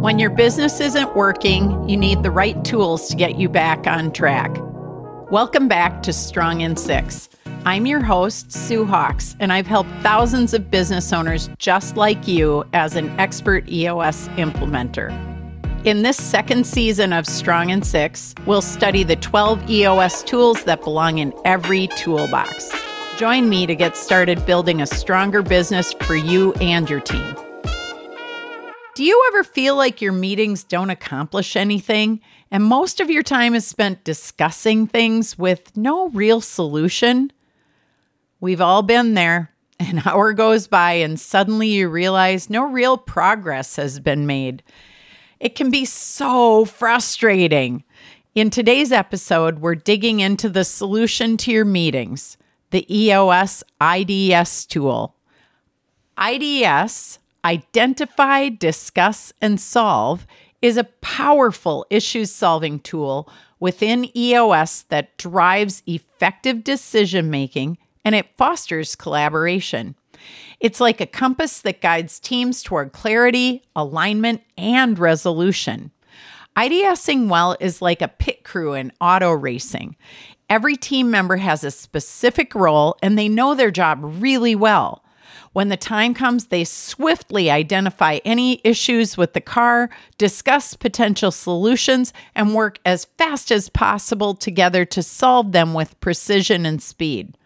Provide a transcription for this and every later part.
When your business isn't working, you need the right tools to get you back on track. Welcome back to Strong in Six. I'm your host, Sue Hawks, and I've helped thousands of business owners just like you as an expert EOS implementer. In this second season of Strong in Six, we'll study the 12 EOS tools that belong in every toolbox. Join me to get started building a stronger business for you and your team. Do you ever feel like your meetings don't accomplish anything and most of your time is spent discussing things with no real solution? We've all been there. An hour goes by and suddenly you realize no real progress has been made. It can be so frustrating. In today's episode, we're digging into the solution to your meetings the EOS IDS tool. IDS, Identify, Discuss, and Solve, is a powerful issues solving tool within EOS that drives effective decision making and it fosters collaboration. It's like a compass that guides teams toward clarity, alignment, and resolution. IDSing well is like a pit crew in auto racing. Every team member has a specific role and they know their job really well. When the time comes, they swiftly identify any issues with the car, discuss potential solutions, and work as fast as possible together to solve them with precision and speed.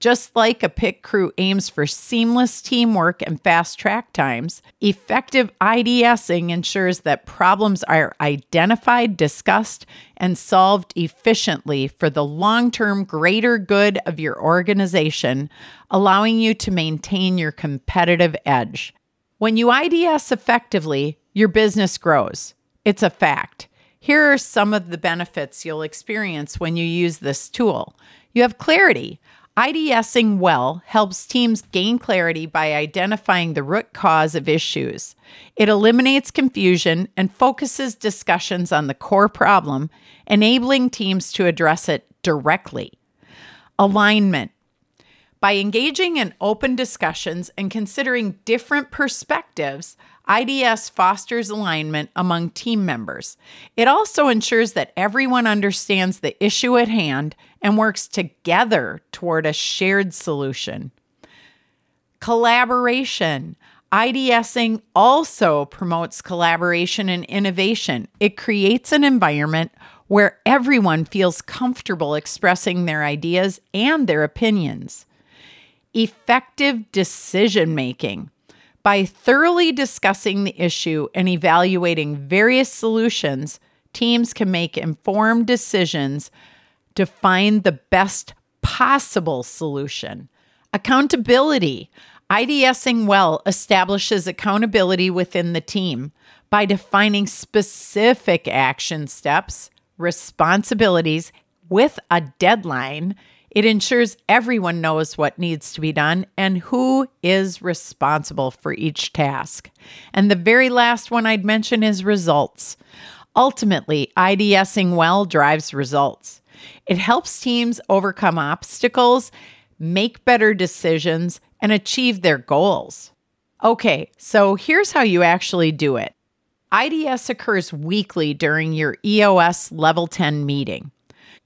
Just like a pit crew aims for seamless teamwork and fast track times, effective IDSing ensures that problems are identified, discussed, and solved efficiently for the long term greater good of your organization, allowing you to maintain your competitive edge. When you IDS effectively, your business grows. It's a fact. Here are some of the benefits you'll experience when you use this tool. You have clarity. IDSing well helps teams gain clarity by identifying the root cause of issues. It eliminates confusion and focuses discussions on the core problem, enabling teams to address it directly. Alignment. By engaging in open discussions and considering different perspectives, IDS fosters alignment among team members. It also ensures that everyone understands the issue at hand and works together toward a shared solution. Collaboration. IDSing also promotes collaboration and innovation. It creates an environment where everyone feels comfortable expressing their ideas and their opinions. Effective decision making. By thoroughly discussing the issue and evaluating various solutions, teams can make informed decisions to find the best possible solution. Accountability. IDSing well establishes accountability within the team by defining specific action steps, responsibilities with a deadline it ensures everyone knows what needs to be done and who is responsible for each task. And the very last one I'd mention is results. Ultimately, IDSing well drives results. It helps teams overcome obstacles, make better decisions, and achieve their goals. Okay, so here's how you actually do it. IDS occurs weekly during your EOS Level 10 meeting.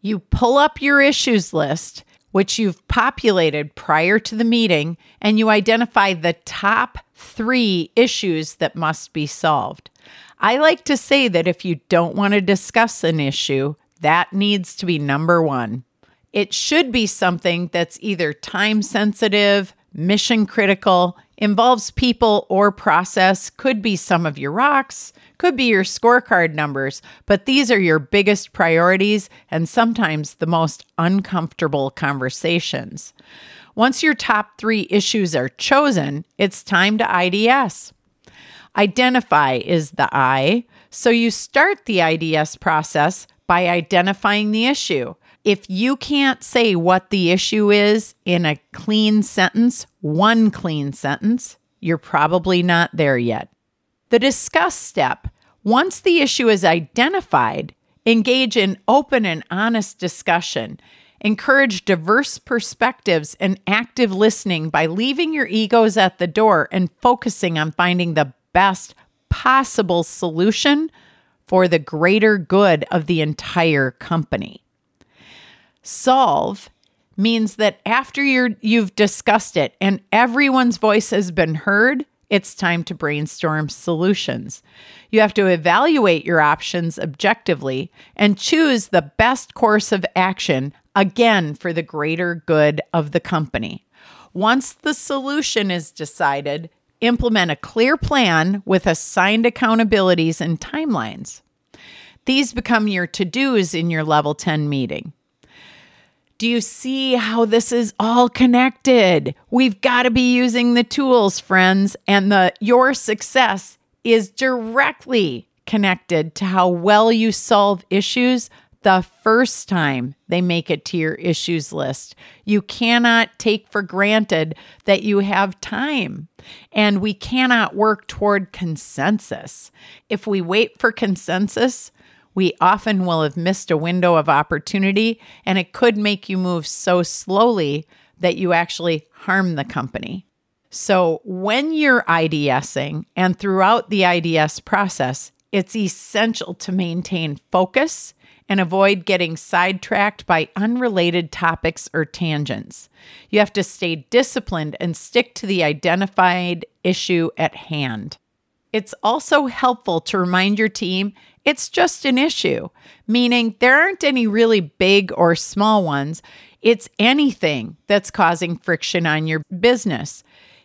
You pull up your issues list, which you've populated prior to the meeting, and you identify the top three issues that must be solved. I like to say that if you don't want to discuss an issue, that needs to be number one. It should be something that's either time sensitive, mission critical, involves people or process, could be some of your rocks, could be your scorecard numbers, but these are your biggest priorities and sometimes the most uncomfortable conversations. Once your top three issues are chosen, it's time to IDS. Identify is the I, so you start the IDS process by identifying the issue. If you can't say what the issue is in a clean sentence, one clean sentence, you're probably not there yet. The discuss step. Once the issue is identified, engage in open and honest discussion. Encourage diverse perspectives and active listening by leaving your egos at the door and focusing on finding the best possible solution for the greater good of the entire company. Solve means that after you're, you've discussed it and everyone's voice has been heard, it's time to brainstorm solutions. You have to evaluate your options objectively and choose the best course of action, again, for the greater good of the company. Once the solution is decided, implement a clear plan with assigned accountabilities and timelines. These become your to dos in your level 10 meeting. Do you see how this is all connected? We've got to be using the tools, friends, and the your success is directly connected to how well you solve issues the first time they make it to your issues list. You cannot take for granted that you have time, and we cannot work toward consensus. If we wait for consensus, we often will have missed a window of opportunity, and it could make you move so slowly that you actually harm the company. So, when you're IDSing and throughout the IDS process, it's essential to maintain focus and avoid getting sidetracked by unrelated topics or tangents. You have to stay disciplined and stick to the identified issue at hand. It's also helpful to remind your team it's just an issue, meaning there aren't any really big or small ones. It's anything that's causing friction on your business.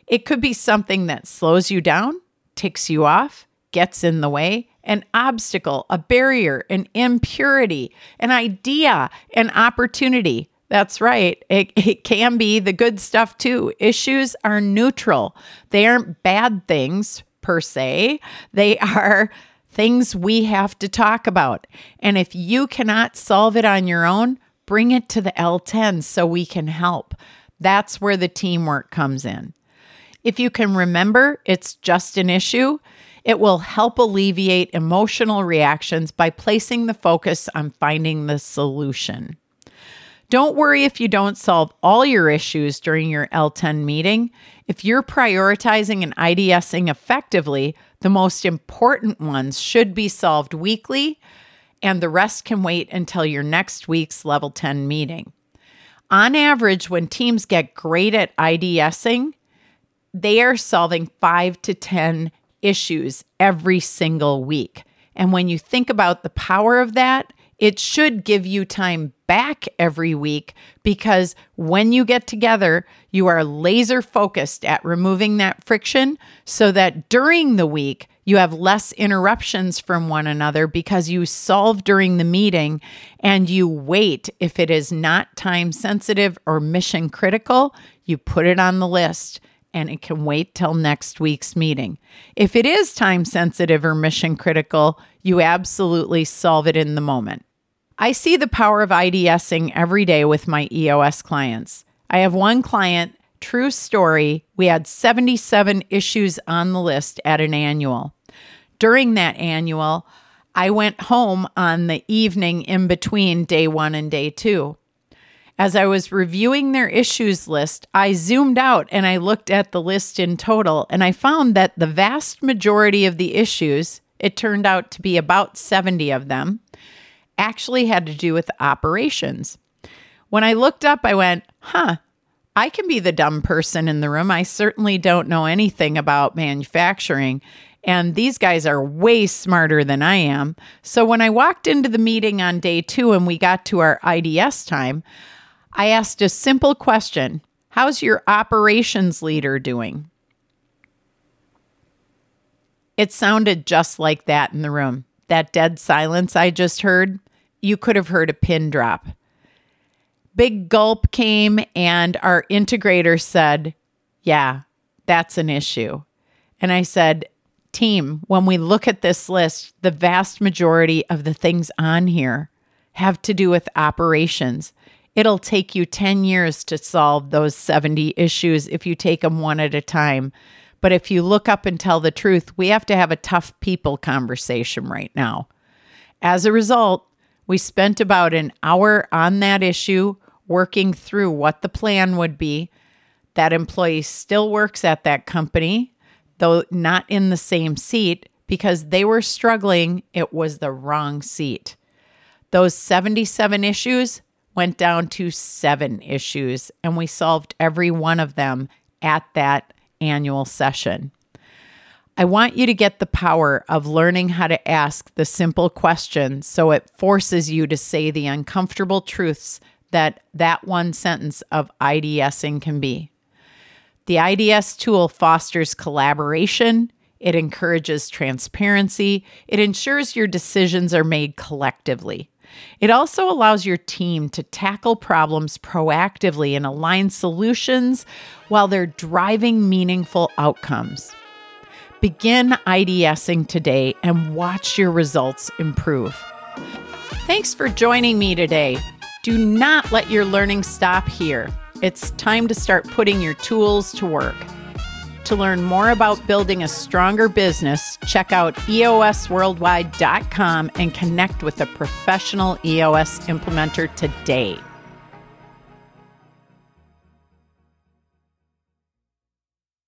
It could be something that slows you down, ticks you off, gets in the way, an obstacle, a barrier, an impurity, an idea, an opportunity. That's right. It, it can be the good stuff too. Issues are neutral, they aren't bad things per se, they are things we have to talk about. And if you cannot solve it on your own, bring it to the L10 so we can help. That's where the teamwork comes in. If you can remember it's just an issue, it will help alleviate emotional reactions by placing the focus on finding the solution. Don't worry if you don't solve all your issues during your L10 meeting. If you're prioritizing and IDSing effectively, the most important ones should be solved weekly, and the rest can wait until your next week's level 10 meeting. On average, when teams get great at IDSing, they are solving five to 10 issues every single week. And when you think about the power of that, it should give you time back every week because when you get together, you are laser focused at removing that friction so that during the week, you have less interruptions from one another because you solve during the meeting and you wait. If it is not time sensitive or mission critical, you put it on the list and it can wait till next week's meeting. If it is time sensitive or mission critical, you absolutely solve it in the moment. I see the power of IDSing every day with my EOS clients. I have one client, true story, we had 77 issues on the list at an annual. During that annual, I went home on the evening in between day one and day two. As I was reviewing their issues list, I zoomed out and I looked at the list in total, and I found that the vast majority of the issues, it turned out to be about 70 of them, actually had to do with operations. When I looked up, I went, huh, I can be the dumb person in the room. I certainly don't know anything about manufacturing. And these guys are way smarter than I am. So when I walked into the meeting on day two and we got to our IDS time, I asked a simple question How's your operations leader doing? It sounded just like that in the room. That dead silence I just heard, you could have heard a pin drop. Big gulp came, and our integrator said, Yeah, that's an issue. And I said, Team, when we look at this list, the vast majority of the things on here have to do with operations. It'll take you 10 years to solve those 70 issues if you take them one at a time. But if you look up and tell the truth, we have to have a tough people conversation right now. As a result, we spent about an hour on that issue working through what the plan would be. That employee still works at that company, though not in the same seat because they were struggling, it was the wrong seat. Those 77 issues went down to seven issues, and we solved every one of them at that annual session. I want you to get the power of learning how to ask the simple questions so it forces you to say the uncomfortable truths that that one sentence of IDSing can be. The IDS tool fosters collaboration, it encourages transparency, it ensures your decisions are made collectively. It also allows your team to tackle problems proactively and align solutions while they're driving meaningful outcomes. Begin IDSing today and watch your results improve. Thanks for joining me today. Do not let your learning stop here. It's time to start putting your tools to work. To learn more about building a stronger business, check out eosworldwide.com and connect with a professional EOS implementer today.